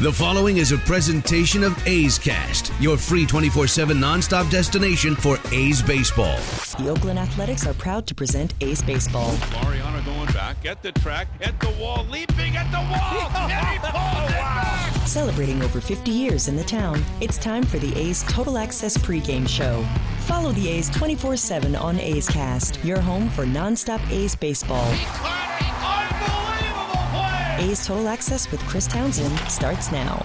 The following is a presentation of A's Cast, your free 24 7 nonstop destination for A's baseball. The Oakland Athletics are proud to present A's Baseball. Mariano going back at the track, at the wall, leaping at the wall, and he pulls it back. Celebrating over 50 years in the town, it's time for the A's Total Access pregame show. Follow the A's 24 7 on A's Cast, your home for nonstop A's baseball. A's Total Access with Chris Townsend starts now.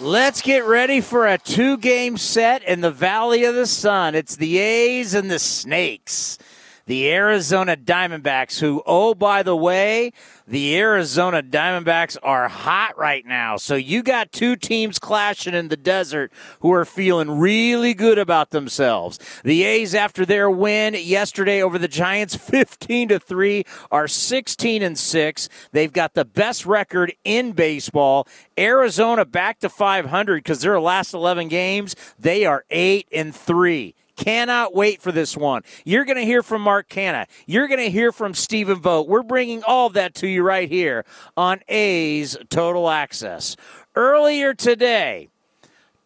Let's get ready for a two game set in the Valley of the Sun. It's the A's and the Snakes. The Arizona Diamondbacks, who, oh, by the way, the Arizona Diamondbacks are hot right now. So you got two teams clashing in the desert who are feeling really good about themselves. The A's after their win yesterday over the Giants 15 to 3 are 16 and 6. They've got the best record in baseball. Arizona back to 500 because their last 11 games, they are 8 and 3. Cannot wait for this one. You're going to hear from Mark Canha. You're going to hear from Stephen Vogt. We're bringing all that to you right here on A's Total Access. Earlier today,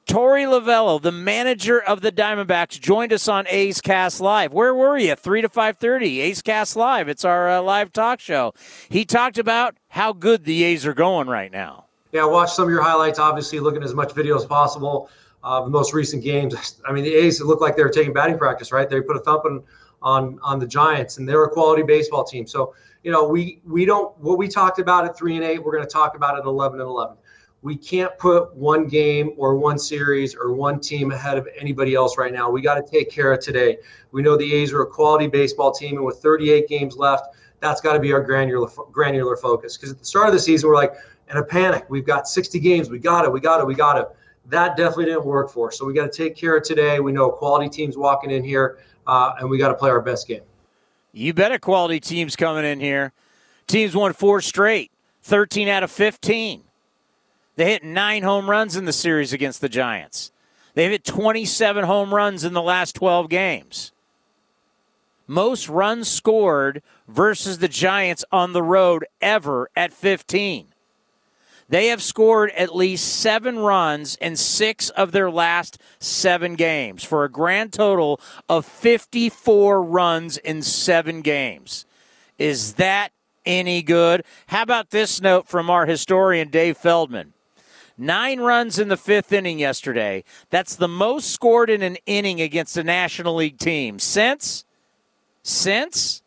Torey Lovullo, the manager of the Diamondbacks, joined us on A's Cast Live. Where were you? Three to five thirty. A's Cast Live. It's our uh, live talk show. He talked about how good the A's are going right now. Yeah, watch some of your highlights. Obviously, looking as much video as possible uh, the most recent games. I mean, the A's looked like they were taking batting practice, right? They put a thumping on on the Giants, and they're a quality baseball team. So, you know, we we don't what we talked about at three and eight, we're going to talk about at eleven and eleven. We can't put one game or one series or one team ahead of anybody else right now. We got to take care of today. We know the A's are a quality baseball team, and with 38 games left, that's got to be our granular granular focus. Because at the start of the season, we're like in a panic. We've got 60 games. We got it. We got it. We got it that definitely didn't work for us. So we got to take care of today. We know quality teams walking in here, uh, and we got to play our best game. You bet a quality teams coming in here. Teams won four straight, 13 out of 15. They hit nine home runs in the series against the Giants. They've hit 27 home runs in the last 12 games. Most runs scored versus the Giants on the road ever at 15. They have scored at least seven runs in six of their last seven games for a grand total of 54 runs in seven games. Is that any good? How about this note from our historian, Dave Feldman? Nine runs in the fifth inning yesterday. That's the most scored in an inning against a National League team since, since,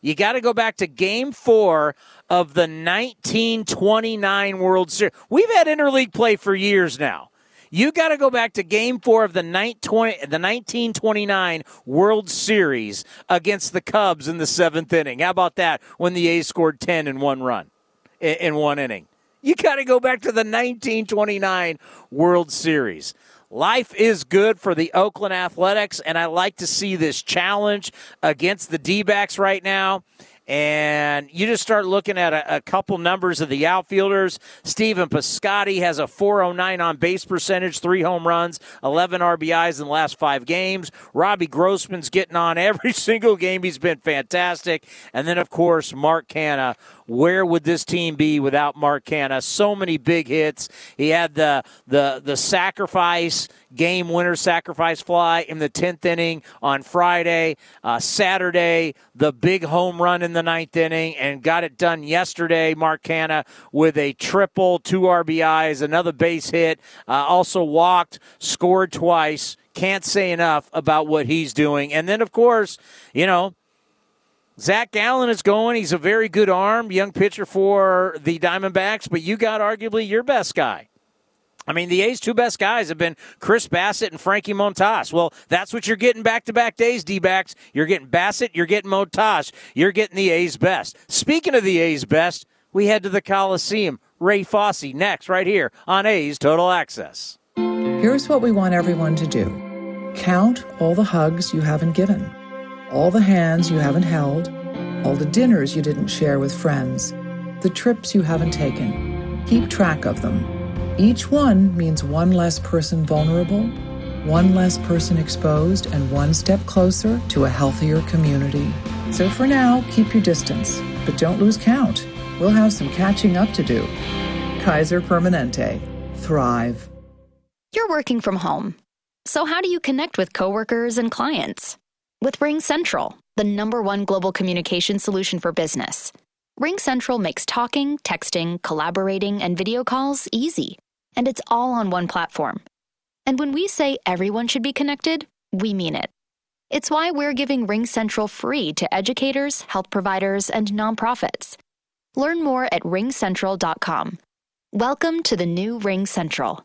you got to go back to game four of the 1929 World Series. We've had interleague play for years now. You got to go back to game four of the, the 1929 World Series against the Cubs in the seventh inning. How about that when the A's scored 10 in one run, in one inning? You got to go back to the 1929 World Series. Life is good for the Oakland Athletics, and I like to see this challenge against the D backs right now and you just start looking at a, a, couple numbers of the outfielders. Stephen Piscotty has a 409 on base percentage, three home runs, 11 RBIs in the last five games. Robbie Grossman's getting on every single game. He's been fantastic. And then, of course, Mark Canha where would this team be without Mark Canha? So many big hits. He had the the the sacrifice game winner sacrifice fly in the tenth inning on Friday. Uh, Saturday, the big home run in the ninth inning, and got it done yesterday. Mark Canha with a triple, two RBIs, another base hit. Uh, also walked, scored twice can't say enough about what he's doing. And then, of course, you know, Zac Gallen is going. He's a very good arm, young pitcher for the Diamondbacks, but you got arguably your best guy. I mean, the A's two best guys have been Chris Bassitt and Frankie Montas. Well, that's what you're getting back to back days, D backs. You're getting Bassitt, you're getting Montas, you're getting the A's best. Speaking of the A's best, we head to the Coliseum. Ray Fosse next, right here on A's Total Access. Here's what we want everyone to do count all the hugs you haven't given all the hands you haven't held, all the dinners you didn't share with friends, the trips you haven't taken. Keep track of them. Each one means one less person vulnerable, one less person exposed, and one step closer to a healthier community. So for now, keep your distance, but don't lose count. We'll have some catching up to do. Kaiser Permanente. Thrive. You're working from home. So, how do you connect with coworkers and clients? With Ring Central, the number one global communication solution for business. Ring Central makes talking, texting, collaborating, and video calls easy, and it's all on one platform. And when we say everyone should be connected, we mean it. It's why we're giving Ring Central free to educators, health providers, and nonprofits. Learn more at ringcentral.com. Welcome to the new Ring Central.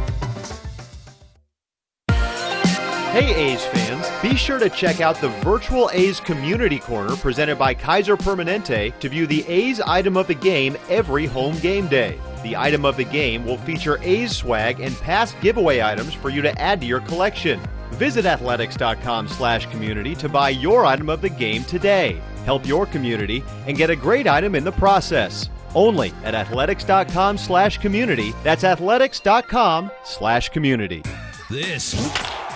Hey A's fans, be sure to check out the virtual A's Community Corner presented by Kaiser Permanente to view the A's item of the game every home game day. The item of the game will feature A's swag and past giveaway items for you to add to your collection. Visit athletics.com slash community to buy your item of the game today. Help your community and get a great item in the process. Only at athletics.com slash community. That's athletics.com slash community. This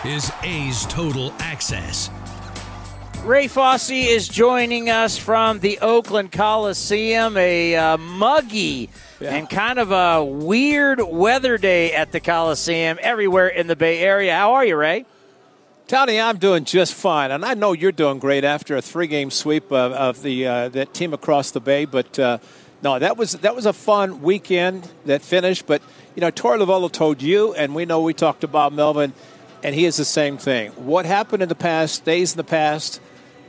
is A's Total Access. Ray Fosse is joining us from the Oakland Coliseum, a uh, muggy yeah. and kind of a weird weather day at the Coliseum everywhere in the Bay Area. How are you, Ray? Tony, I'm doing just fine, and I know you're doing great after a three-game sweep of, of the uh, that team across the bay. But uh, no, that was that was a fun weekend that finished. But you know, Torey Lovullo told you, and we know we talked about Melvin and he is the same thing. What happened in the past stays in the past,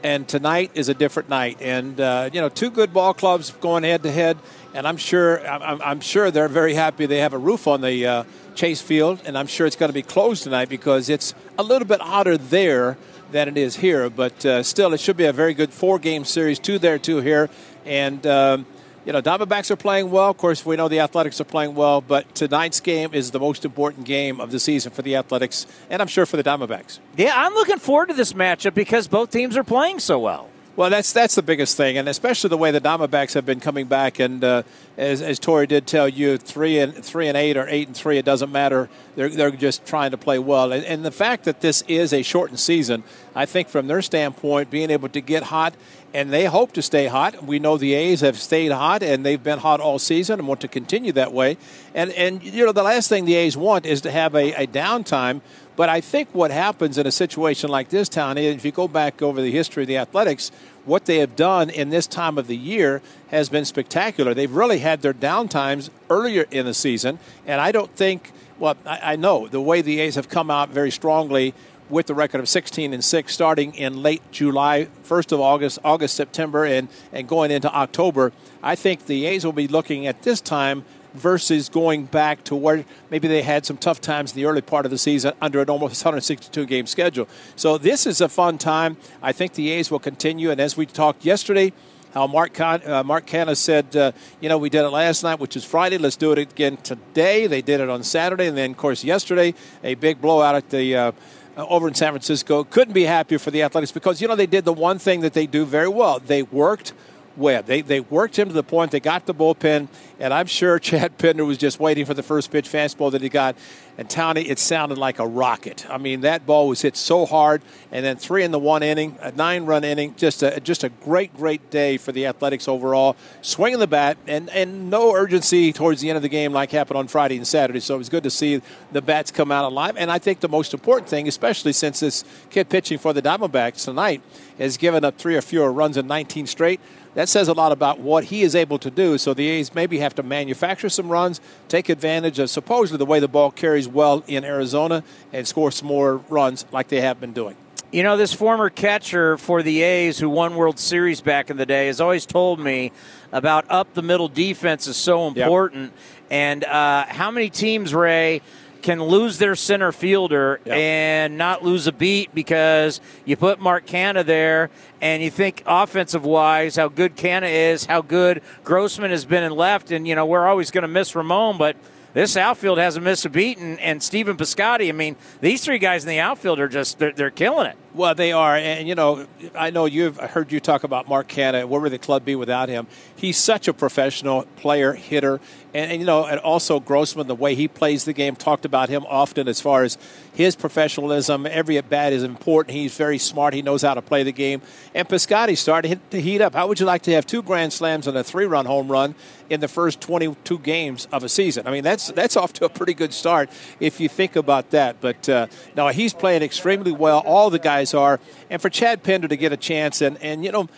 and tonight is a different night. And uh, you know, two good ball clubs going head to head, and I'm sure I'm, I'm, sure they're very happy they have a roof on the uh, Chase Field, and I'm sure it's going to be closed tonight because it's a little bit hotter there than it is here. But uh, still, it should be a very good four-game series, two there, two here, and. Um, you know, Diamondbacks are playing well. Of course, we know the Athletics are playing well, but tonight's game is the most important game of the season for the Athletics, and I'm sure for the Diamondbacks. Yeah, I'm looking forward to this matchup because both teams are playing so well. Well, that's that's the biggest thing, and especially the way the Diamondbacks have been coming back. And uh, as, as Torey did tell you, three and three and eight or eight and three, it doesn't matter. They're they're just trying to play well. And, and the fact that this is a shortened season, I think from their standpoint, being able to get hot and they hope to stay hot. We know the A's have stayed hot, and they've been hot all season and want to continue that way. And and you know the last thing the A's want is to have a, a downtime. But I think what happens in a situation like this, Tony, if you go back over the history of the Athletics, what they have done in this time of the year has been spectacular. They've really had their downtimes earlier in the season, and I don't think. Well, I, I know the way the A's have come out very strongly with the record of 16 and 6 starting in late July, 1st of August, August, September, and, and going into October. I think the A's will be looking at this time versus going back to where maybe they had some tough times in the early part of the season under an almost 162 game schedule. So this is a fun time. I think the A's will continue. And as we talked yesterday, how Mark Con, uh, Mark Canha said, uh, you know, we did it last night, which is Friday. Let's do it again today. They did it on Saturday, and then of course yesterday, a big blowout at the. Uh, Uh, over in San Francisco. Couldn't be happier for the Athletics because, you know, they did the one thing that they do very well. They worked Webb. They, they worked him to the point they got the bullpen, and I'm sure Chad Pinder was just waiting for the first pitch fastball that he got. And Tony, it sounded like a rocket. I mean, that ball was hit so hard, and then three in the one inning, a nine-run inning. Just a just a great, great day for the Athletics overall. Swinging the bat, and and no urgency towards the end of the game like happened on Friday and Saturday. So it was good to see the bats come out alive. And I think the most important thing, especially since this kid pitching for the Diamondbacks tonight has given up three or fewer runs in 19 straight that says a lot about what he is able to do. So the A's maybe have to manufacture some runs, take advantage of supposedly the way the ball carries well in Arizona, and score some more runs like they have been doing. You know, this former catcher for the A's who won World Series back in the day has always told me about up the middle defense is so important. Yep. And uh, how many teams, Ray, can lose their center fielder yep. and not lose a beat because you put Mark Canha there and you think offensive wise how good Canha is, how good Grossman has been in left, and you know we're always going to miss Ramon, but this outfield hasn't missed a beat, and, and Stephen Piscotty. I mean, these three guys in the outfield are just they're, they're killing it. Well, they are, and you know, I know you've heard you talk about Mark Canha. Where would the club be without him? He's such a professional player, hitter, and, and, you know, and also Grossman, the way he plays the game, talked about him often as far as his professionalism. Every at bat is important. He's very smart. He knows how to play the game. And Piscotty started to heat up. How would you like to have two grand slams and a three-run home run in the first 22 games of a season? I mean, that's that's off to a pretty good start if you think about that. But uh, no, he's playing extremely well. All the guys guys are. And for Chad Pinder to get a chance, and, and you know,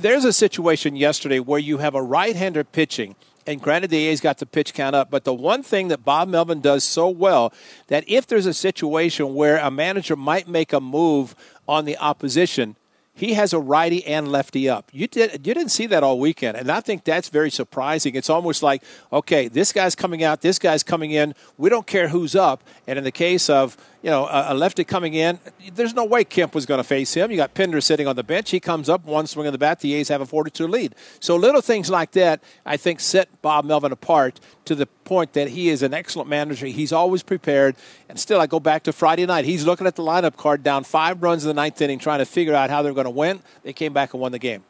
there's a situation yesterday where you have a right hander pitching and granted the A's got the pitch count up, but the one thing that Bob Melvin does so well that if there's a situation where a manager might make a move on the opposition, he has a righty and lefty up. You did you didn't see that all weekend, and I think that's very surprising. It's almost like okay, this guy's coming out, this guy's coming in. We don't care who's up. And in the case of you know a, lefty coming in, there's no way Kemp was going to face him. You got Pinder sitting on the bench. He comes up one swing of the bat. The A's have a 4-2 lead. So little things like that, I think, set Bob Melvin apart to the point that he is an excellent manager. He's always prepared. And still, I go back to Friday night. He's looking at the lineup card, down five runs in the ninth inning, trying to figure out how they're going to win. They came back and won the game.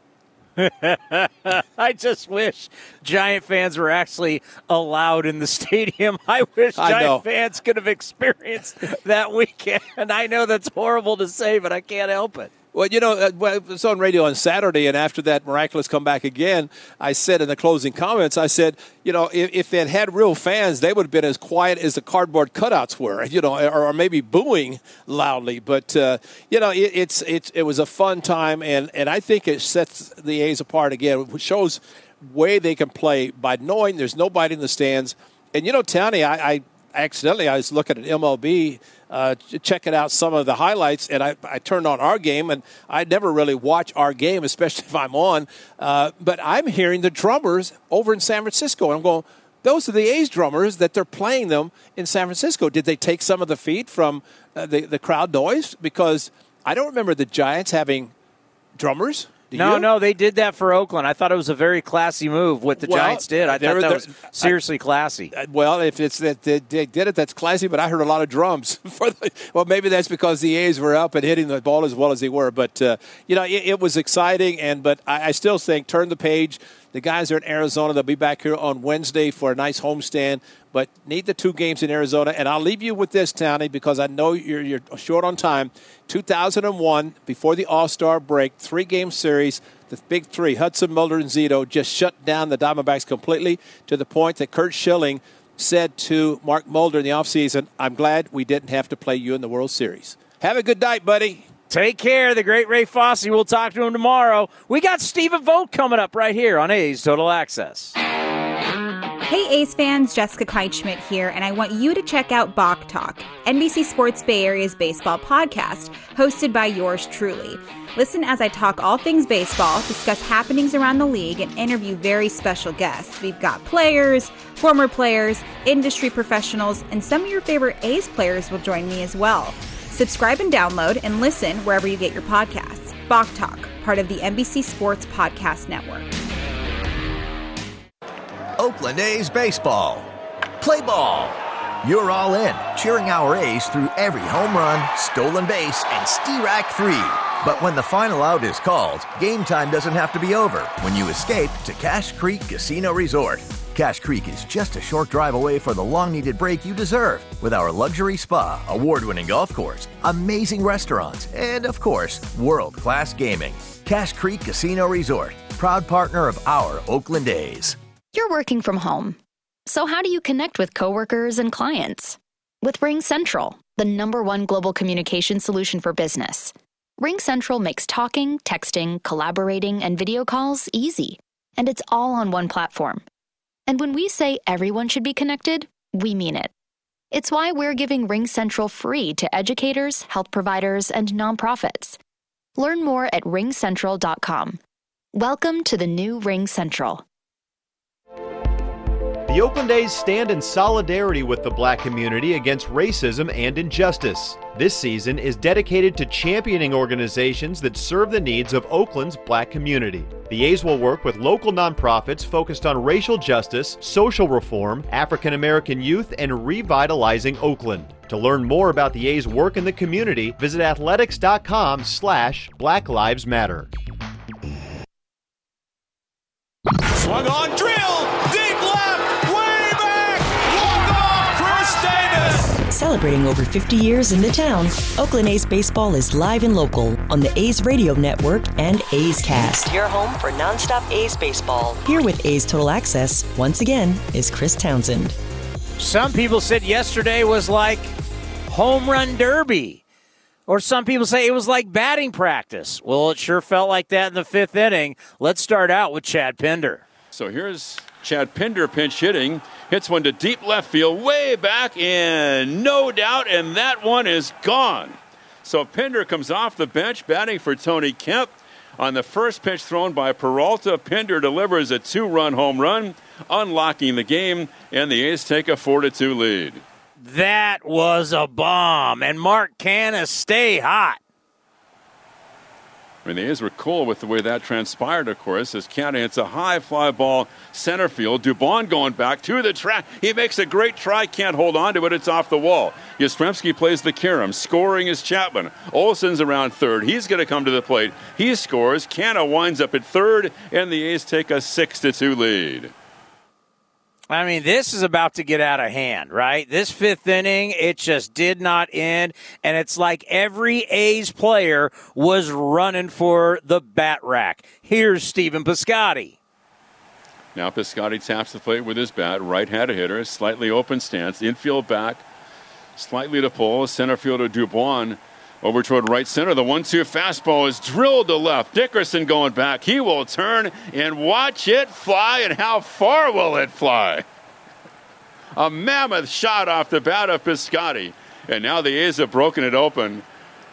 I just wish Giant fans were actually allowed in the stadium. I wish I Giant know. fans could have experienced that weekend. And I know that's horrible to say, but I can't help it. Well, you know, uh, I was on radio on Saturday, and after that miraculous comeback again, I said in the closing comments, I said, you know, if, if it had real fans, they would have been as quiet as the cardboard cutouts were, you know, or, or maybe booing loudly. But uh, you know, it, it's it's it was a fun time, and and I think it sets the A's apart again. It shows way they can play by knowing there's nobody in the stands. And you know, Tony, I, I accidentally I was looking at MLB uh, checking out some of the highlights, and I, I, turned on our game, and I never really watch our game, especially if I'm on. Uh, but I'm hearing the drummers over in San Francisco, and I'm going, those are the A's drummers that they're playing them in San Francisco. Did they take some of the feed from uh, the, the crowd noise? Because I don't remember the Giants having drummers. Do no, you? no, they did that for Oakland. I thought it was a very classy move. What the well, Giants did, I thought that was seriously classy. Uh, well, if it's that they, they, did it, that's classy. But I heard a lot of drums. For the, well, maybe that's because the A's were up and hitting the ball as well as they were. But uh, you know, it, it, was exciting. And but I, I still think turn the page. The guys are in Arizona. They'll be back here on Wednesday for a nice homestand but need the two games in Arizona. And I'll leave you with this, Townie, because I know you're, you're short on time. 2001, before the All Star break, three game series. The big three, Hudson, Mulder, and Zito, just shut down the Diamondbacks completely to the point that Curt Schilling said to Mark Mulder in the offseason, I'm glad we didn't have to play you in the World Series. Have a good night, buddy. Take care, the great Ray Fosse. We'll talk to him tomorrow. We got Stephen Vogt coming up right here on A's Total Access. Hey A's fans, Jessica Kleinschmidt here, and I want you to check out Balk Talk, NBC Sports Bay Area's baseball podcast, hosted by yours truly. Listen as I talk all things baseball, discuss happenings around the league, and interview very special guests. We've got players, former players, industry professionals, and some of your favorite A's players will join me as well. Subscribe and download and listen wherever you get your podcasts. Balk Talk, part of the NBC Sports Podcast Network. Oakland A's baseball. Play ball. You're all in, cheering our A's through every home run, stolen base, and Steerack 3. But when the final out is called, game time doesn't have to be over when you escape to Cache Creek Casino Resort. Cache Creek is just a short drive away for the long needed break you deserve with our luxury spa, award winning golf course, amazing restaurants, and of course, world class gaming. Cache Creek Casino Resort, proud partner of our Oakland A's. You're working from home. So, how do you connect with coworkers and clients? With Ring Central, the number one global communication solution for business. Ring Central makes talking, texting, collaborating, and video calls easy, and it's all on one platform. And when we say everyone should be connected, we mean it. It's why we're giving Ring Central free to educators, health providers, and nonprofits. Learn more at ringcentral.com. Welcome to the new Ring Central. The Oakland A's stand in solidarity with the black community against racism and injustice. This season is dedicated to championing organizations that serve the needs of Oakland's black community. The A's will work with local nonprofits focused on racial justice, social reform, African American youth, and revitalizing Oakland. To learn more about the A's work in the community, visit athletics.com slash Black Lives Matter. Swung on, Celebrating over 50 years in the town, Oakland A's baseball is live and local on the A's Radio Network and A's Cast. Your home for nonstop A's baseball. Here with A's Total Access, once again, is Chris Townsend. Some people said yesterday was like home run derby. Or some people say it was like batting practice. Well, it sure felt like that in the fifth inning. Let's start out with Chad Pinder. So here's Chad Pinder pinch hitting. Hits one to deep left field, way back, and no doubt, and that one is gone. So Pinder comes off the bench, batting for Tony Kemp. On the first pitch thrown by Peralta, Pinder delivers a two run home run, unlocking the game, and the A's take a 4 2 lead. That was a bomb. And Mark Canha stay hot. I mean, the A's were cool with the way that transpired, of course, as Canha hits a high fly ball center field. Dubon going back to the track. He makes a great try, can't hold on to it. It's off the wall. Yastrzemski plays the carom. Scoring is Chapman. Olson's around third. He's going to come to the plate. He scores. Canha winds up at third, and the A's take a 6 to 2 lead. I mean, this is about to get out of hand, right? This fifth inning, it just did not end. And it's like every A's player was running for the bat rack. Here's Stephen Piscotty. Now Piscotty taps the plate with his bat, right-handed hitter, slightly open stance, infield back, slightly to pull, center fielder Dubon over toward right center. The one-two fastball is drilled to left. Dickerson going back. He will turn and watch it fly. And how far will it fly? A mammoth shot off the bat of Piscotty. And now the A's have broken it open.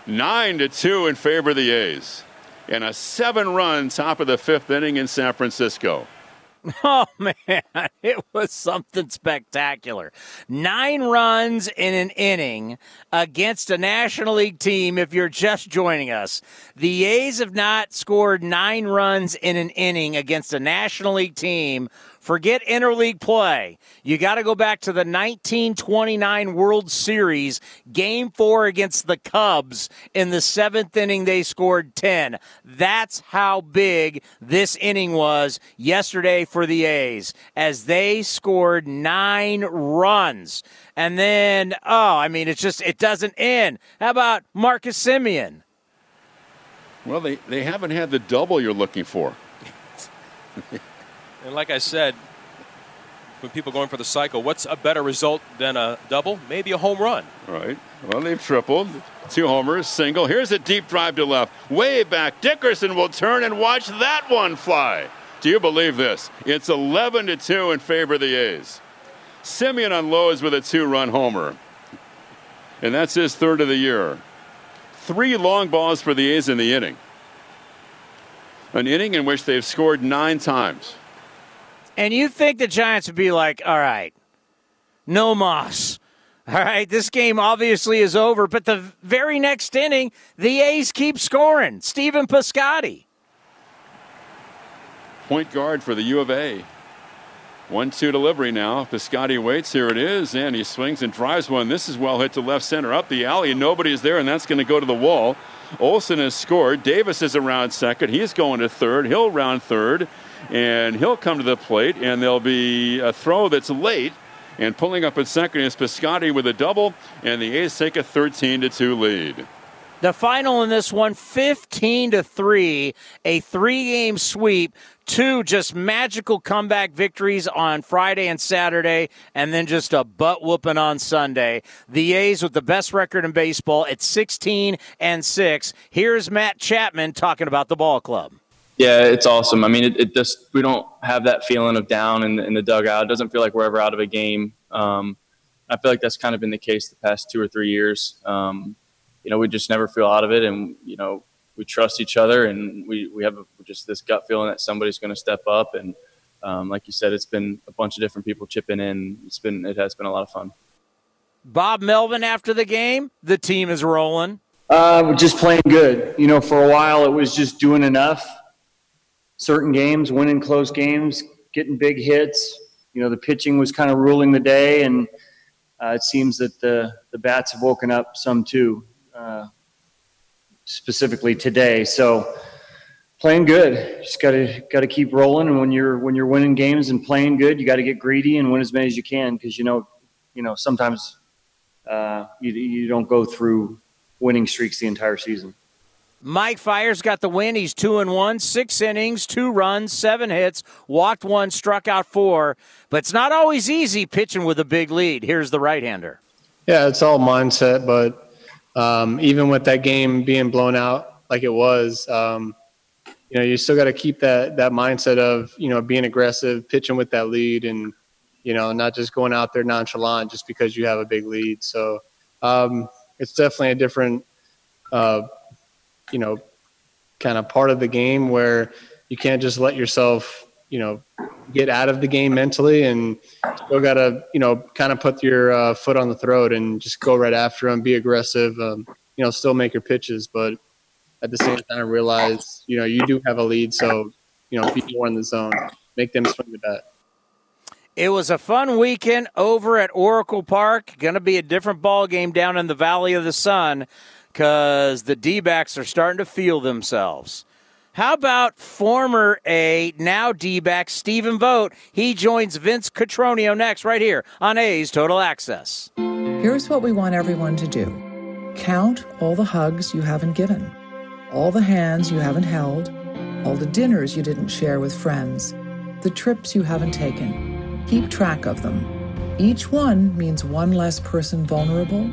Nine to two in favor of the A's. And a seven-run top of the fifth inning in San Francisco. Oh, man, it was something spectacular. Nine runs in an inning against a National League team, if you're just joining us. The A's have not scored nine runs in an inning against a National League team Forget interleague play. You got to go back to the 1929 World Series, game four against the Cubs. In the seventh inning, they scored 10. That's how big this inning was yesterday for the A's, as they scored nine runs. And then, oh, I mean, it's just, it doesn't end. How about Marcus Semien? Well, they, they haven't had the double you're looking for. And like I said, when people going for the cycle, what's a better result than a double? Maybe a home run. Right. Well, they've tripled. Two homers, single. Here's a deep drive to left. Way back. Dickerson will turn and watch that one fly. Do you believe this? It's 11 to 2 in favor of the A's. Semien on unloads with a two run homer. And that's his third of the year. Three long balls for the A's in the inning. An inning in which they've scored nine times. And you think the Giants would be like, all right, no moss. All right, this game obviously is over, but the very next inning, the A's keep scoring. Stephen Piscotty. Point guard for the U of A. 1 2 delivery now. Piscotty waits. Here it is. And he swings and drives one. This is well hit to left center up the alley. and Nobody is there, and that's going to go to the wall. Olson has scored. Davis is around second. He's going to third. He'll round third and he'll come to the plate, and there'll be a throw that's late. And pulling up at second is Piscotty with a double, and the A's take a 13 to 2 lead. The final in this one, 15 to 3, a three game sweep, two just magical comeback victories on Friday and Saturday, and then just a butt whooping on Sunday. The A's with the best record in baseball at 16 and 6. Here's Matt Chapman talking about the ball club. Yeah, it's awesome. I mean, it, it just we don't have that feeling of down in the, in the dugout. It doesn't feel like we're ever out of a game. Um, I feel like that's kind of been the case the past two or three years. Um, you know, we just never feel out of it, and you know, we trust each other, and we we have just this gut feeling that somebody's going to step up, and um, like you said, it's been a bunch of different people chipping in. It's been it has been a lot of fun. Bob Melvin after the game, the team is rolling. Uh, just playing good. You know, for a while it was just doing enough. Certain games, winning close games, getting big hits. You know, the pitching was kind of ruling the day, and uh, it seems that the the bats have woken up some too, uh, specifically today. So playing good. Just got to got to keep rolling. And when you're when you're winning games and playing good, you got to get greedy and win as many as you can because you know you know sometimes uh, you you don't go through winning streaks the entire season. Mike Fiers got the win. He's two and one, six innings, two runs, seven hits, walked one, struck out four. But it's not always easy pitching with a big lead. Here's the right-hander. Yeah, it's all mindset. But um, even with that game being blown out like it was, um, you know, you still got to keep that that mindset of you know being aggressive, pitching with that lead, and you know not just going out there nonchalant just because you have a big lead. So um, it's definitely a different. Uh, you know, kind of part of the game where you can't just let yourself, you know, get out of the game mentally and still got to, you know, kind of put your uh, foot on the throat and just go right after them, be aggressive, um, you know, still make your pitches, but at the same time realize, you know, you do have a lead, so you know, be more in the zone, make them swing the bat. It was a fun weekend over at Oracle Park. Going to be a different ball game down in the Valley of the Sun because the D backs are starting to feel themselves. How about former A, now D back, Stephen Vogt? He joins Vince Cotroneo next, right here on A's Total Access. Here's what we want everyone to do count all the hugs you haven't given, all the hands you haven't held, all the dinners you didn't share with friends, the trips you haven't taken. Keep track of them. Each one means one less person vulnerable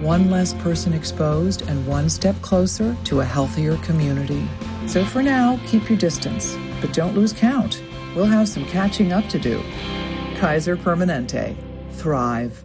one less person exposed, and one step closer to a healthier community. So for now, keep your distance, but don't lose count. We'll have some catching up to do. Kaiser Permanente. Thrive.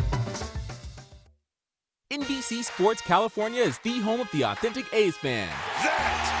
NBC Sports California is the home of the authentic A's fan. That.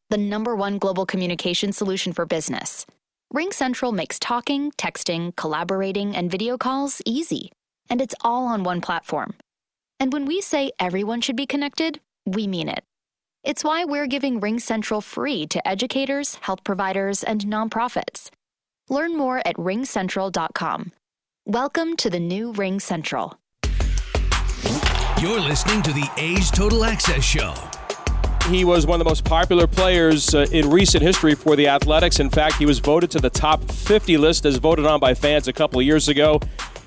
the number one global communication solution for business. RingCentral makes talking, texting, collaborating, and video calls easy, and it's all on one platform. And when we say everyone should be connected, we mean it. It's why we're giving RingCentral free to educators, health providers, and nonprofits. Learn more at ringcentral.com. Welcome to the new RingCentral. You're listening to the A's Total Access Show he was one of the most popular players uh, in recent history for the Athletics. In fact, he was voted to the top 50 list as voted on by fans a couple of years ago.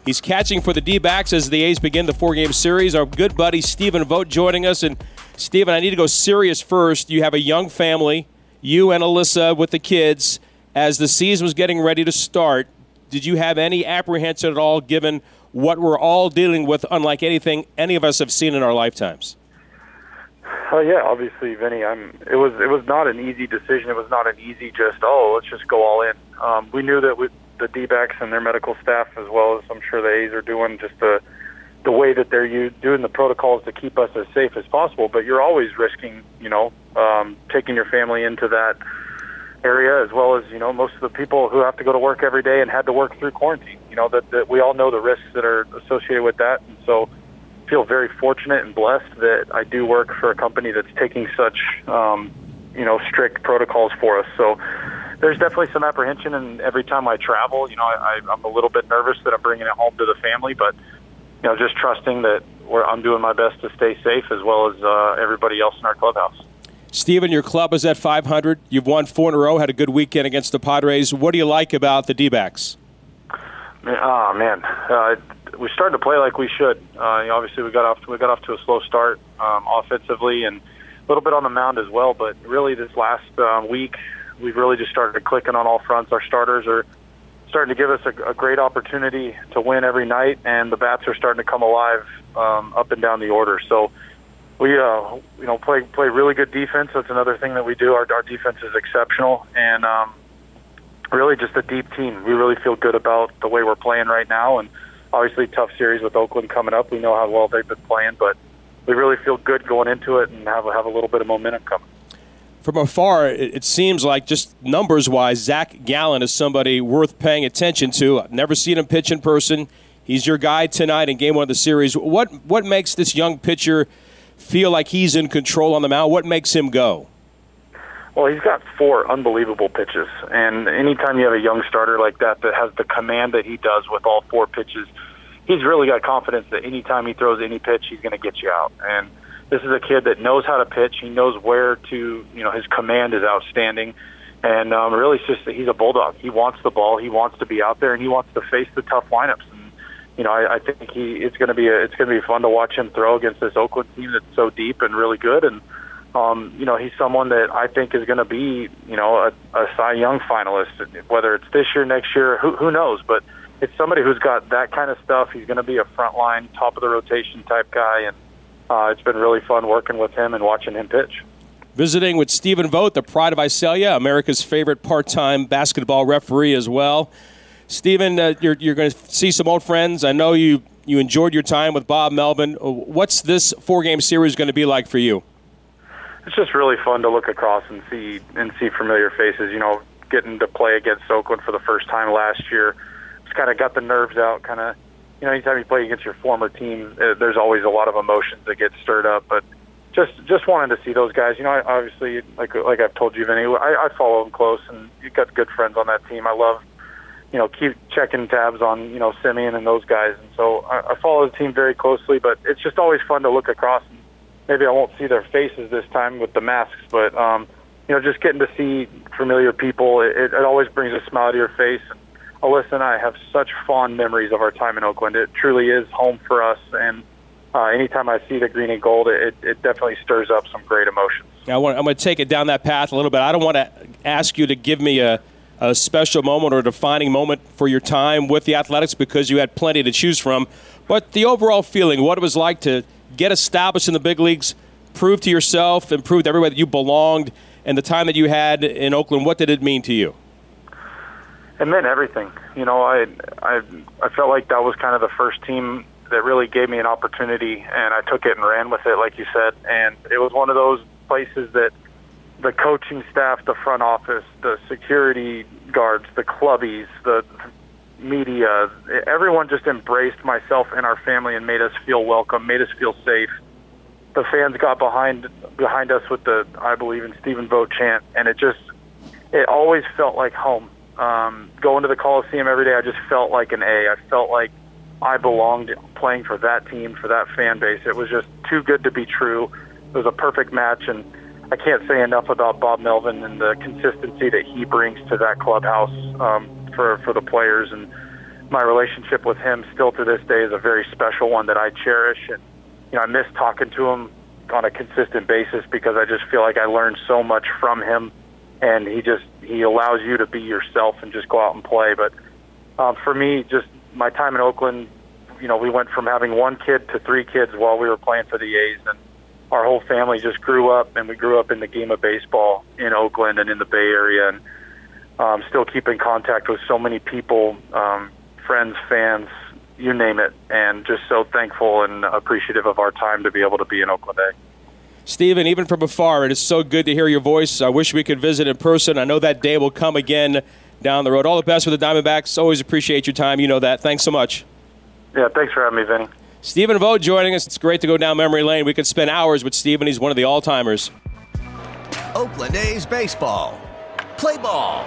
He's catching for the D backs as the A's begin the four game series. Our good buddy Stephen Vogt joining us. And Stephen, I need to go serious first. You have a young family, you and Alyssa with the kids. As the season was getting ready to start, did you have any apprehension at all given what we're all dealing with, unlike anything any of us have seen in our lifetimes? Oh yeah, obviously, Vinny. I'm. It was it was not an easy decision. It was not an easy just oh let's just go all in. Um, we knew that with the D-backs and their medical staff, as well as I'm sure the A's are doing, just the the way that they're u- doing the protocols to keep us as safe as possible. But you're always risking, you know, um, taking your family into that area, as well as you know most of the people who have to go to work every day and had to work through quarantine. You know that, that we all know the risks that are associated with that, and so feel very fortunate and blessed that I do work for a company that's taking such, um, you know, strict protocols for us. So there's definitely some apprehension, and every time I travel, you know, I, I'm a little bit nervous that I'm bringing it home to the family, but you know, just trusting that we're, I'm doing my best to stay safe as well as uh, everybody else in our clubhouse. Stephen, your club is at 500. You've won four in a row, had a good weekend against the Padres. What do you like about the D backs? Oh, man. Uh, we started to play like we should. Uh, obviously, we got off we got off to a slow start um, offensively and a little bit on the mound as well. But really, this last uh, week, we've really just started clicking on all fronts. Our starters are starting to give us a, a great opportunity to win every night, and the bats are starting to come alive um, up and down the order. So we, uh, you know, play play really good defense. That's another thing that we do. Our, our defense is exceptional, and um, really just a deep team. We really feel good about the way we're playing right now, and obviously tough series with Oakland coming up. We know how well they've been playing, but we really feel good going into it and have have a little bit of momentum coming from afar, it, seems like just numbers wise, Zac Gallen is somebody worth paying attention to. I've never seen him pitch in person. He's your guy tonight in game one of the series. What what makes this young pitcher feel like he's in control on the mound? What makes him go? Well, he's got four unbelievable pitches, and anytime you have a young starter like that that has the command that he does with all four pitches, he's really got confidence that anytime he throws any pitch, he's going to get you out. And this is a kid that knows how to pitch. He knows where to, you know, his command is outstanding. And um, really, it's just that he's a bulldog. He wants the ball. He wants to be out there, and he wants to face the tough lineups. And you know, I, I think he it's going to be a, it's going to be fun to watch him throw against this Oakland team that's so deep and really good. And um, you know, he's someone that I think is going to be, you know, a, a Cy Young finalist. Whether it's this year, next year, who, who knows? But it's somebody who's got that kind of stuff. He's going to be a frontline, top of the rotation type guy, and uh, it's been really fun working with him and watching him pitch. Visiting with Stephen Vogt, the pride of Visalia, America's favorite part-time basketball referee as well. Stephen, uh, you're, you're going to see some old friends. I know you you enjoyed your time with Bob Melvin. What's this four-game series going to be like for you? It's just really fun to look across and see and see familiar faces. You know, getting to play against Oakland for the first time last year, just kind of got the nerves out. Kind of you know, anytime you play against your former team, uh, there's always a lot of emotions that get stirred up. But just just wanted to see those guys. You know, I, obviously, like like I've told you, Vinny, I, I follow them close, and you've got good friends on that team. I love, you know, keep checking tabs on you know Semien and those guys, and so I, I follow the team very closely. But it's just always fun to look across. And maybe I won't see their faces this time with the masks, but um, you know, just getting to see familiar people, it, it always brings a smile to your face. Alyssa and I have such fond memories of our time in Oakland. It truly is home for us, and uh, anytime I see the green and gold, it, it definitely stirs up some great emotions. I want, I'm going to take it down that path a little bit. I don't want to ask you to give me a, a special moment or a defining moment for your time with the Athletics because you had plenty to choose from, but the overall feeling, what it was like to get established in the big leagues, prove to yourself and prove to everybody that you belonged, and the time that you had in Oakland, what did it mean to you? it meant everything. You know, I I I felt like that was kind of the first team that really gave me an opportunity, and I took it and ran with it, like you said. And it was one of those places that the coaching staff, the front office, the security guards, the clubbies, the media, everyone just embraced myself and our family and made us feel welcome, made us feel safe. The fans got behind behind us with the "I believe in Stephen Vogt" chant, and it just it always felt like home um, going to the Coliseum every day, I just felt like an A. I felt like I belonged playing for that team, for that fan base. It was just too good to be true. It was a perfect match, and I can't say enough about Bob Melvin and the consistency that he brings to that clubhouse um, for for the players. And my relationship with him still to this day is a very special one that I cherish. And you know, I miss talking to him on a consistent basis because I just feel like I learned so much from him and he just he allows you to be yourself and just go out and play. But um, for me, just my time in Oakland, you know, we went from having one kid to three kids while we were playing for the A's, and our whole family just grew up, and we grew up in the game of baseball in Oakland and in the Bay Area, and um, still keep in contact with so many people, um, friends, fans, you name it, and just so thankful and appreciative of our time to be able to be in Oakland A. Stephen, even from afar, it is so good to hear your voice. I wish we could visit in person. I know that day will come again down the road. All the best with the Diamondbacks. Always appreciate your time. You know that. Thanks so much. Yeah, thanks for having me, Vinny. Stephen Vogt joining us. It's great to go down memory lane. We could spend hours with Stephen. He's one of the all timers. Oakland A's baseball. Play ball.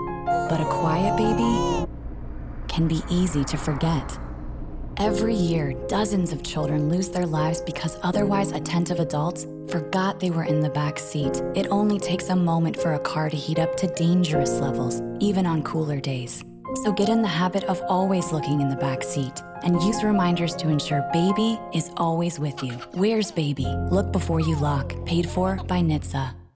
but a quiet baby can be easy to forget. Every year, dozens of children lose their lives because otherwise attentive adults forgot they were in the back seat. It only takes a moment for a car to heat up to dangerous levels, even on cooler days. So get in the habit of always looking in the back seat and use reminders to ensure baby is always with you. Where's baby? Look before you lock. Paid for by NHTSA.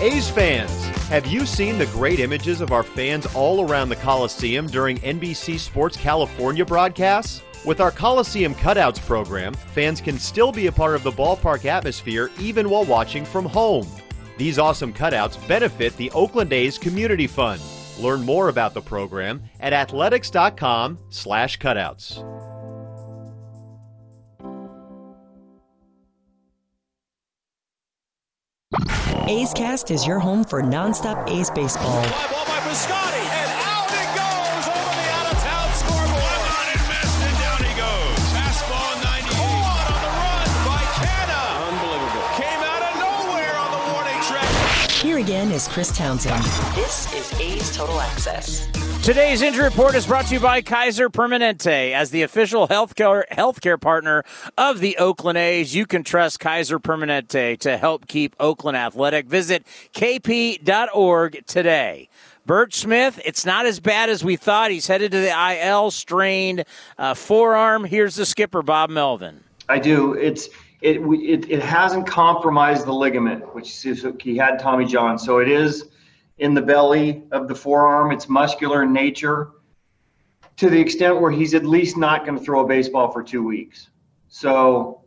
A's fans, have you seen the great images of our fans all around the Coliseum during NBC Sports California broadcasts? With our Coliseum Cutouts program, fans can still be a part of the ballpark atmosphere even while watching from home. These awesome cutouts benefit the Oakland A's Community Fund. Learn more about the program at athletics.com/cutouts. A's Cast is your home for nonstop A's baseball. Fly ball by Piscotty, and out it goes over the out-of-town scoreboard. on and missed, and down he goes. Fastball 98. Caught on the run by Canha. Unbelievable. Came out of nowhere on the warning track. Here again is Chris Townsend. This is A's Total Access. Today's injury report is brought to you by Kaiser Permanente. As the official healthcare healthcare partner of the Oakland A's, you can trust Kaiser Permanente to help keep Oakland athletic. Visit kp.org today. Burch Smith, it's not as bad as we thought. He's headed to the IL, strained uh, forearm. Here's the skipper, Bob Melvin. I do. It's it it, it hasn't compromised the ligament, which is, he had Tommy John. So it is in the belly of the forearm. It's muscular in nature to the extent where he's at least not going to throw a baseball for two weeks. So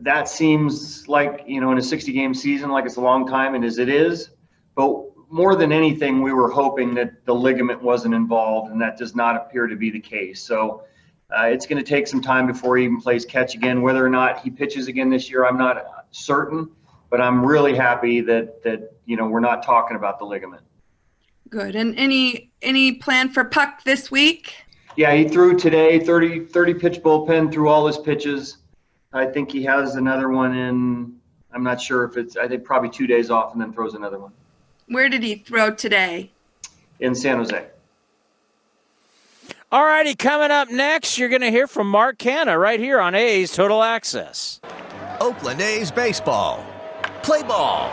that seems like, you know, in a 60 game season, like it's a long time, and as it is. But more than anything, we were hoping that the ligament wasn't involved, and that does not appear to be the case. So uh, it's going to take some time before he even plays catch again. Whether or not he pitches again this year, I'm not certain, but I'm really happy that that you know we're not talking about the ligament. Good. And any any plan for Puk this week? Yeah, he threw today 30 30 pitch bullpen through all his pitches. I think he has another one in. I'm not sure if it's. I think probably two days off and then throws another one Where did he throw today? in San Jose. All righty, coming up next, you're going to hear from Mark Canha right here on A's Total Access. Oakland A's baseball. Play ball.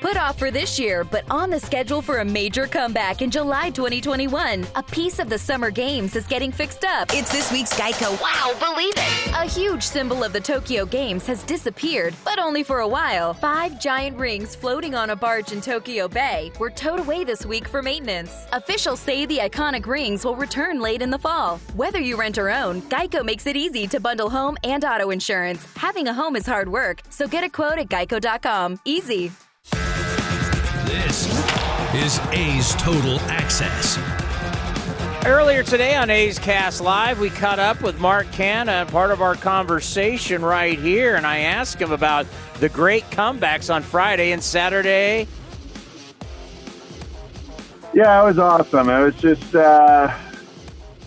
Put off for this year, but on the schedule for a major comeback in July 2021. A piece of the Summer Games is getting fixed up. It's this week's Geico Wow Believe It! A huge symbol of the Tokyo Games has disappeared, but only for a while. Five giant rings floating on a barge in Tokyo Bay were towed away this week for maintenance. Officials say the iconic rings will return late in the fall. Whether you rent or own, Geico makes it easy to bundle home and auto insurance. Having a home is hard work, so get a quote at geico.com. Easy. This is A's Total Access. Earlier today on A's Cast Live, we caught up with Mark Canha, part of our conversation right here, and I asked him about the great comebacks on Friday and Saturday. Yeah, it was awesome. It was just, uh,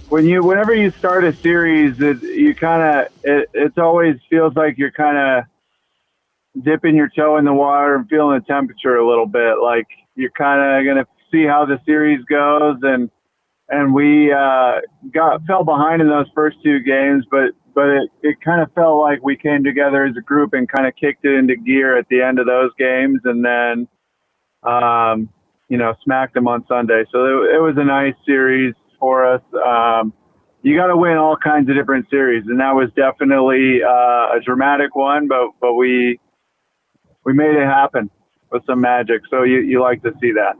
when you whenever you start a series, it, you kind of it it's always feels like you're kind of dipping your toe in the water and feeling the temperature a little bit. Like you're kind of gonna see how the series goes, and and we uh, got fell behind in those first two games, but but it, it kind of felt like we came together as a group and kind of kicked it into gear at the end of those games, and then um, you know smacked them on Sunday. So it, it was a nice series for us. Um, you got to win all kinds of different series, and that was definitely uh, a dramatic one. But but we we made it happen with some magic. So you you like to see that.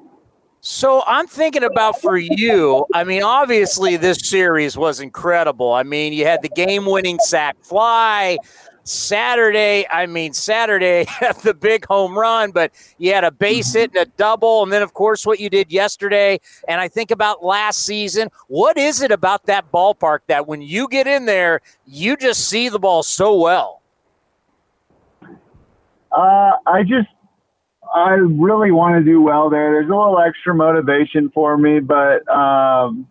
So I'm thinking about for you. I mean, obviously this series was incredible. I mean, you had the game-winning sac fly. Saturday, I mean Saturday, the big home run, but you had a base hit and a double, and then of course what you did yesterday. And I think about last season. What is it about that ballpark that when you get in there, you just see the ball so well? Uh, I just I really want to do well there. There's a little extra motivation for me, but um,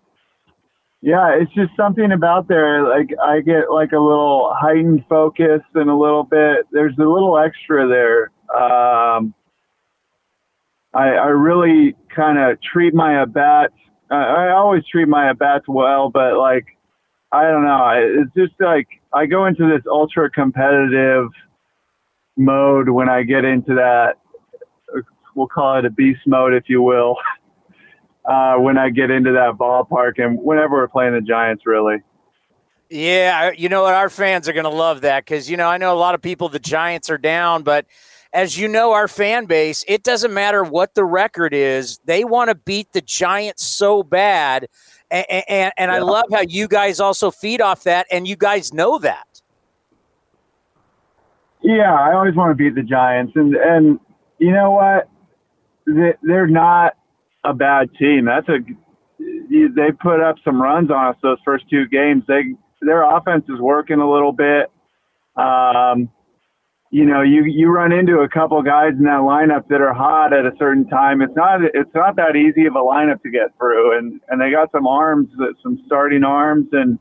yeah, it's just something about there. Like I get like a little heightened focus and a little bit. There's a little extra there. Um, I, I really kind of treat my at bats. I, I always treat my at bats well, but like I don't know. It's just like I go into this ultra competitive mode when I get into that we'll call it a beast mode, if you will, uh, when I get into that ballpark and whenever we're playing the Giants, really. Yeah, you know what? Our fans are going to love that because, you know, I know a lot of people, the Giants are down, but as you know, our fan base, it doesn't matter what the record is, they want to beat the Giants so bad. And, and, and I love how you guys also feed off that, and you guys know that. Yeah, I always want to beat the Giants, and and you know what? they're not a bad team. That's a they put up some runs on us those first two games. They their offense is working a little bit. Um, you know, you you run into a couple guys in that lineup that are hot at a certain time. It's not it's not that easy of a lineup to get through, and and they got some arms, some starting arms, and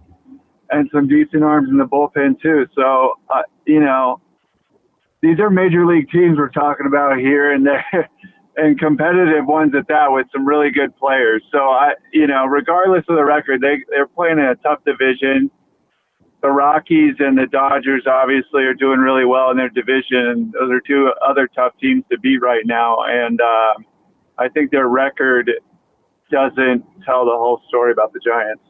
and some decent arms in the bullpen too. So uh, you know, these are major league teams we're talking about here, and they're and competitive ones at that with some really good players. So I, you know, regardless of the record, they they're playing in a tough division. The Rockies and the Dodgers obviously are doing really well in their division. Those are two other tough teams to beat right now, and uh, I think their record doesn't tell the whole story about the Giants.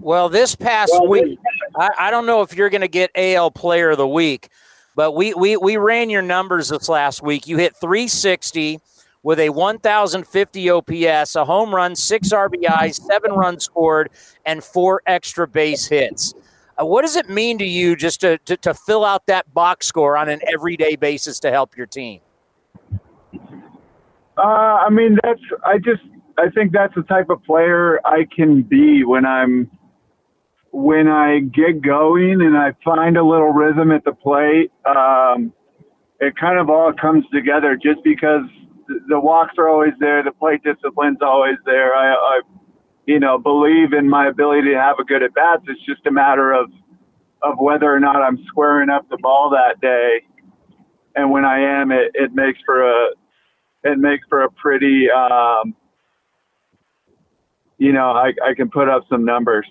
Well, this past well, week, I, I don't know if you're going to get AL Player of the Week, but we, we we ran your numbers this last week. You hit 360 with a 1,050 OPS, a home run, six RBIs, seven runs scored, and four extra base hits. Uh, what does it mean to you just to, to, to, fill out that box score on an everyday basis to help your team? Uh, I mean, that's, I just, I think that's the type of player I can be when I'm, when I get going and I find a little rhythm at the plate. Um, it kind of all comes together just because the walks are always there. The plate discipline's always there. I, I, you know, believe in my ability to have a good at bats. It's just a matter of of whether or not I'm squaring up the ball that day. And when I am, it, it makes for a it makes for a pretty, um, you know, I, I can put up some numbers.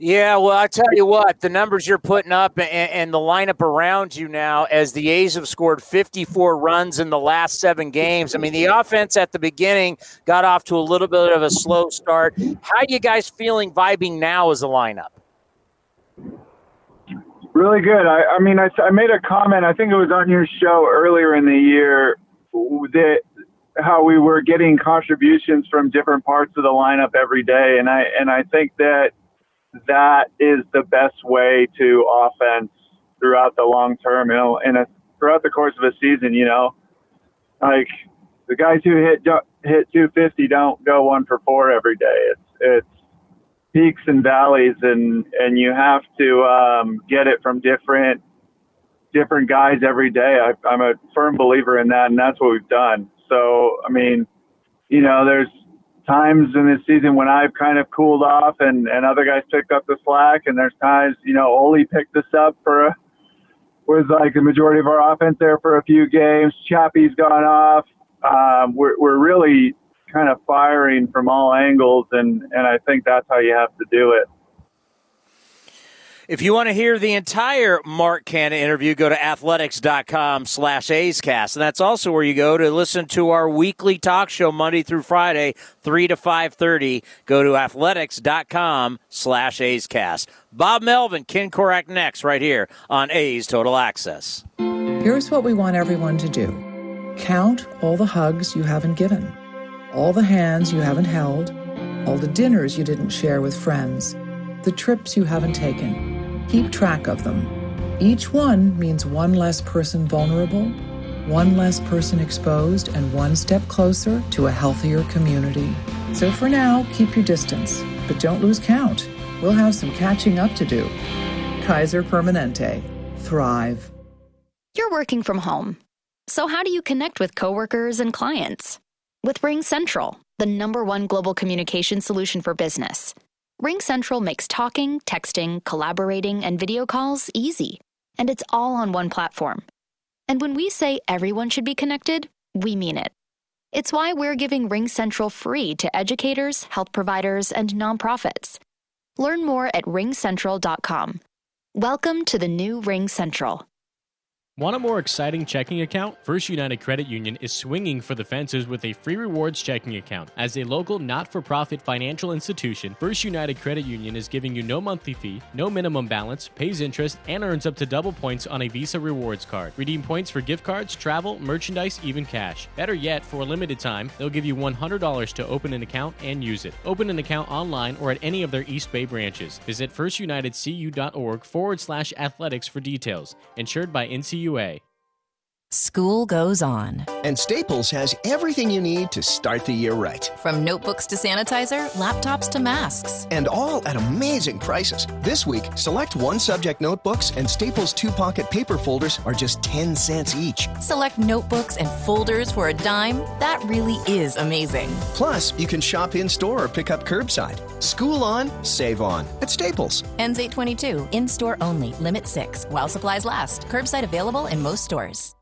Yeah, well, I tell you what, the numbers you're putting up and, and, the lineup around you now, as the A's have scored 54 runs in the last seven games. I mean, the offense at the beginning got off to a little bit of a slow start. How are you guys feeling vibing now as a lineup? Really good. I, I mean, I, I made a comment. I think it was on your show earlier in the year that how we were getting contributions from different parts of the lineup every day, and I and I think that that is the best way to offense throughout the long term, you know, and throughout the course of a season, you know, like the guys who hit hit 250 don't go one for four every day. It's it's peaks and valleys, and and you have to um, get it from different different guys every day. I, I'm a firm believer in that, and that's what we've done. So, I mean, you know, there's times in this season when I've kind of cooled off and, and other guys picked up the slack. And there's times, you know, Ole picked us up for a, was like the majority of our offense there for a few games. Chappie's gone off. Um, we're, we're really kind of firing from all angles. And, and I think that's how you have to do it. If you want to hear the entire Mark Canha interview, go to athletics.com slash A'scast. And that's also where you go to listen to our weekly talk show Monday through Friday, 3 to 5.30. Go to athletics.com slash A'scast. Bob Melvin, Ken Korach next right here on A's Total Access. Here's what we want everyone to do. Count all the hugs you haven't given, all the hands you haven't held, all the dinners you didn't share with friends, the trips you haven't taken Keep track of them. Each one means one less person vulnerable, one less person exposed, and one step closer to a healthier community. So for now, keep your distance, but don't lose count. We'll have some catching up to do. Kaiser Permanente. Thrive. You're working from home. So how do you connect with coworkers and clients? With RingCentral, the number one global communication solution for business. RingCentral makes talking, texting, collaborating, and video calls easy, and it's all on one platform. And when we say everyone should be connected, we mean it. It's why we're giving RingCentral free to educators, health providers, and nonprofits. Learn more at ringcentral.com. Welcome to the new RingCentral. Want a more exciting checking account? First United Credit Union is swinging for the fences with a free rewards checking account. As a local not for profit financial institution, First United Credit Union is giving you no monthly fee, no minimum balance, pays interest, and earns up to double points on a Visa rewards card. Redeem points for gift cards, travel, merchandise, even cash. Better yet, for a limited time, they'll give you $100 to open an account and use it. Open an account online or at any of their East Bay branches. Visit firstunitedcu.org forward slash athletics for details. Insured by NCU UA. School goes on. And Staples has everything you need to start the year right. From notebooks to sanitizer, laptops to masks. And all at amazing prices. This week, select one subject notebooks and Staples two pocket paper folders are just 10 cents each. Select notebooks and folders for a dime. That really is amazing. Plus, you can shop in store or pick up curbside. School on, save on at Staples. Ends 822. In store only. Limit 6. While supplies last. Curbside available in most stores.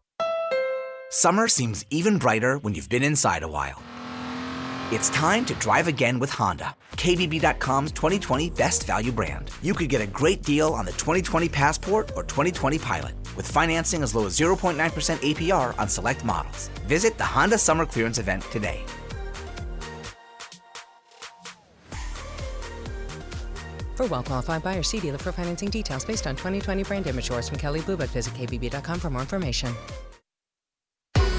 Summer seems even brighter when you've been inside a while. It's time to drive again with Honda, KBB.com's 2020 best value brand. You could get a great deal on the 2020 Passport or 2020 Pilot with financing as low as 0.9% APR on select models. Visit the Honda Summer Clearance event today. For well-qualified buyers, see dealer for financing details based on 2020 brand image from Kelley Blue Book. Visit KBB.com for more information.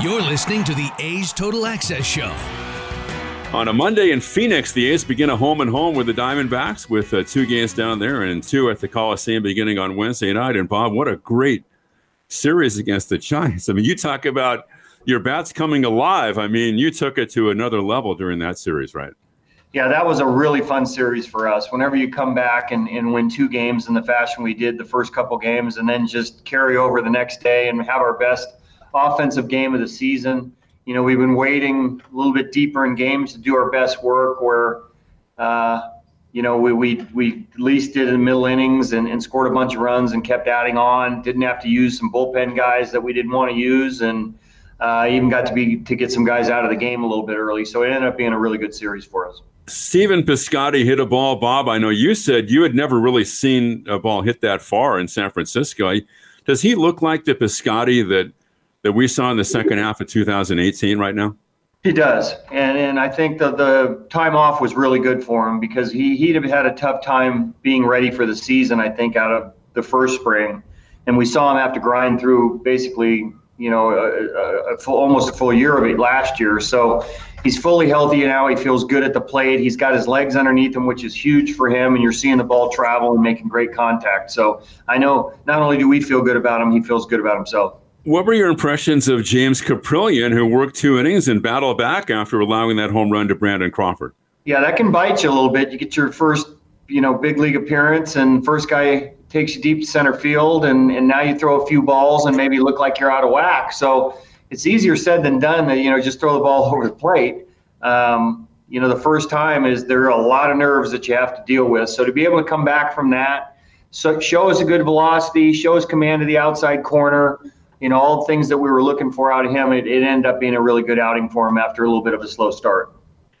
You're listening to the A's Total Access Show. On a Monday in Phoenix, the A's begin a home and home with the Diamondbacks with uh, two games down there and two at the Coliseum beginning on Wednesday night. And Bob, what a great series against the Giants. I mean, you talk about your bats coming alive. I mean, you took it to another level during that series, right? Yeah, that was a really fun series for us. Whenever you come back and, and win two games in the fashion we did the first couple games and then just carry over the next day and have our best – offensive game of the season. You know, we've been waiting a little bit deeper in games to do our best work where, uh, you know, we, we, we at least did in the middle innings and, and scored a bunch of runs and kept adding on. Didn't have to use some bullpen guys that we didn't want to use, and uh, even got to be to get some guys out of the game a little bit early. So it ended up being a really good series for us. Stephen Piscotty hit a ball. Bob, I know you said you had never really seen a ball hit that far in San Francisco. Does he look like the Piscotty that that we saw in the second half of 2018 right now? He does, and and I think the the time off was really good for him because he he'd have had a tough time being ready for the season. I think out of the first spring, and we saw him have to grind through basically you know, a, a full, almost a full year of it last year. So he's fully healthy now. He feels good at the plate. He's got his legs underneath him, which is huge for him. And you're seeing the ball travel and making great contact. So I know not only do we feel good about him, he feels good about himself. What were your impressions of James Kaprielian, who worked two innings and battled back after allowing that home run to Brandon Crawford? Yeah, that can bite you a little bit. You get your first, you know, big league appearance, and first guy takes you deep center field, and, and now you throw a few balls and maybe look like you're out of whack. So it's easier said than done that, you know, just throw the ball over the plate. Um, you know, the first time is there are a lot of nerves that you have to deal with. So to be able to come back from that, so show us a good velocity, show us command of the outside corner, you know, all the things that we were looking for out of him, it, it ended up being a really good outing for him after a little bit of a slow start.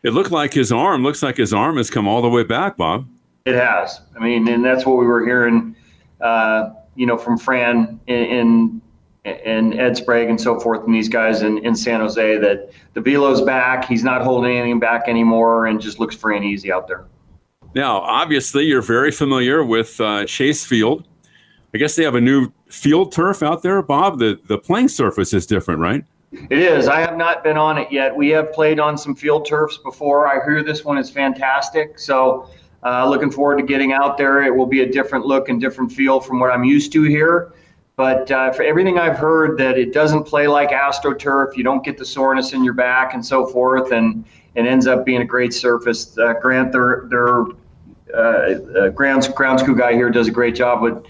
It looked like his arm looks like his arm has come all the way back, Bob. It has. I mean, and that's what we were hearing uh, you know, from Fran and, and Ed Sprague and so forth, and these guys in, in San Jose that the velo's back. He's not holding anything back anymore, and just looks free and easy out there. Now, obviously, you're very familiar with uh, Chase Field. I guess they have a new field turf out there, Bob. The the playing surface is different, right? It is. I have not been on it yet. We have played on some field turfs before. I hear this one is fantastic. So uh, looking forward to getting out there. It will be a different look and different feel from what I'm used to here. But uh, for everything I've heard, that it doesn't play like AstroTurf. You don't get the soreness in your back and so forth, and it ends up being a great surface. Uh, Grant, their their uh, uh, grounds grounds crew guy here does a great job with,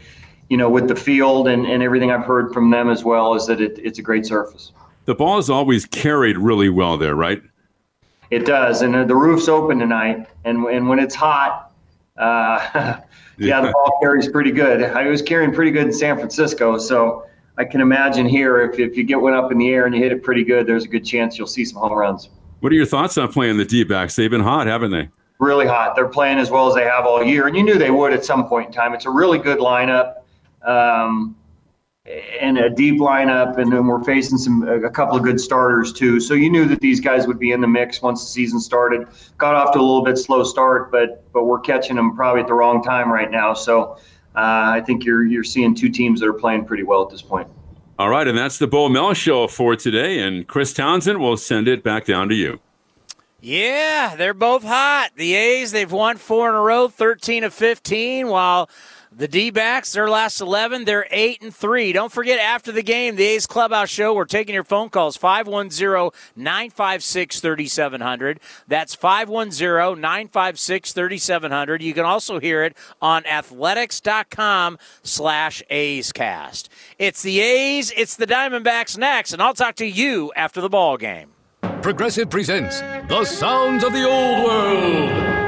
you know, with the field and, and everything I've heard from them as well is that it, it's a great surface. The ball is always carried really well there, right? It does, and the roof's open tonight, and and when it's hot, uh, yeah, the ball carries pretty good. I was carrying pretty good in San Francisco, so I can imagine here if if you get one up in the air and you hit it pretty good, there's a good chance you'll see some home runs. What are your thoughts on playing the D-backs? They've been hot, haven't they? Really hot. They're playing as well as they have all year, and you knew they would at some point in time. It's a really good lineup. Um, and a deep lineup, and then we're facing some a couple of good starters too. So you knew that these guys would be in the mix once the season started. Got off to a little bit slow start, but but we're catching them probably at the wrong time right now. So uh, I think you're you're seeing two teams that are playing pretty well at this point. All right, and that's the Bo Mel show for today. And Chris Townsend will send it back down to you. Yeah, they're both hot. The A's, they've won four in a row, 13 of 15, while the D backs, their last 11, they're 8 and 3. Don't forget, after the game, the A's Clubhouse Show, we're taking your phone calls 510 956 3700. That's 510 956 3700. You can also hear it on athletics.com slash A's cast. It's the A's, it's the Diamondbacks next, and I'll talk to you after the ball game. Progressive presents The Sounds of the Old World.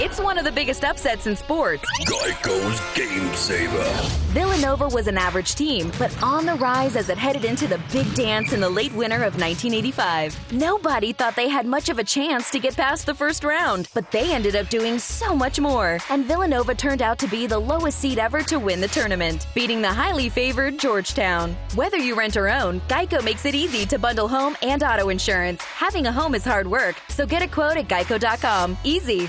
It's one of the biggest upsets in sports. Geico's Game Saver. Villanova was an average team, but on the rise as it headed into the big dance in the late winter of 1985. Nobody thought they had much of a chance to get past the first round, but they ended up doing so much more. And Villanova turned out to be the lowest seed ever to win the tournament, beating the highly favored Georgetown. Whether you rent or own, Geico makes it easy to bundle home and auto insurance. Having a home is hard work, so get a quote at geico.com. Easy.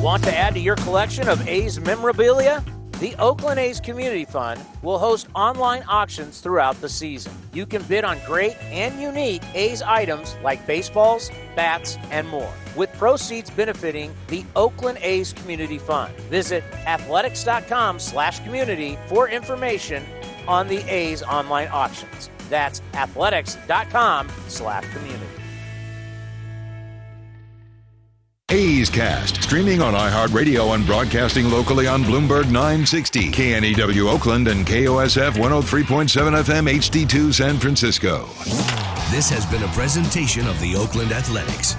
Want to add to your collection of A's memorabilia? The Oakland A's Community Fund will host online auctions throughout the season. You can bid on great and unique A's items like baseballs, bats, and more, with proceeds benefiting the Oakland A's Community Fund. Visit athletics.com/community for information on the A's online auctions. That's athletics.com/community. A's Cast, streaming on iHeartRadio and broadcasting locally on Bloomberg 960, KNEW Oakland, and KOSF 103.7 FM HD2 San Francisco. This has been a presentation of the Oakland Athletics.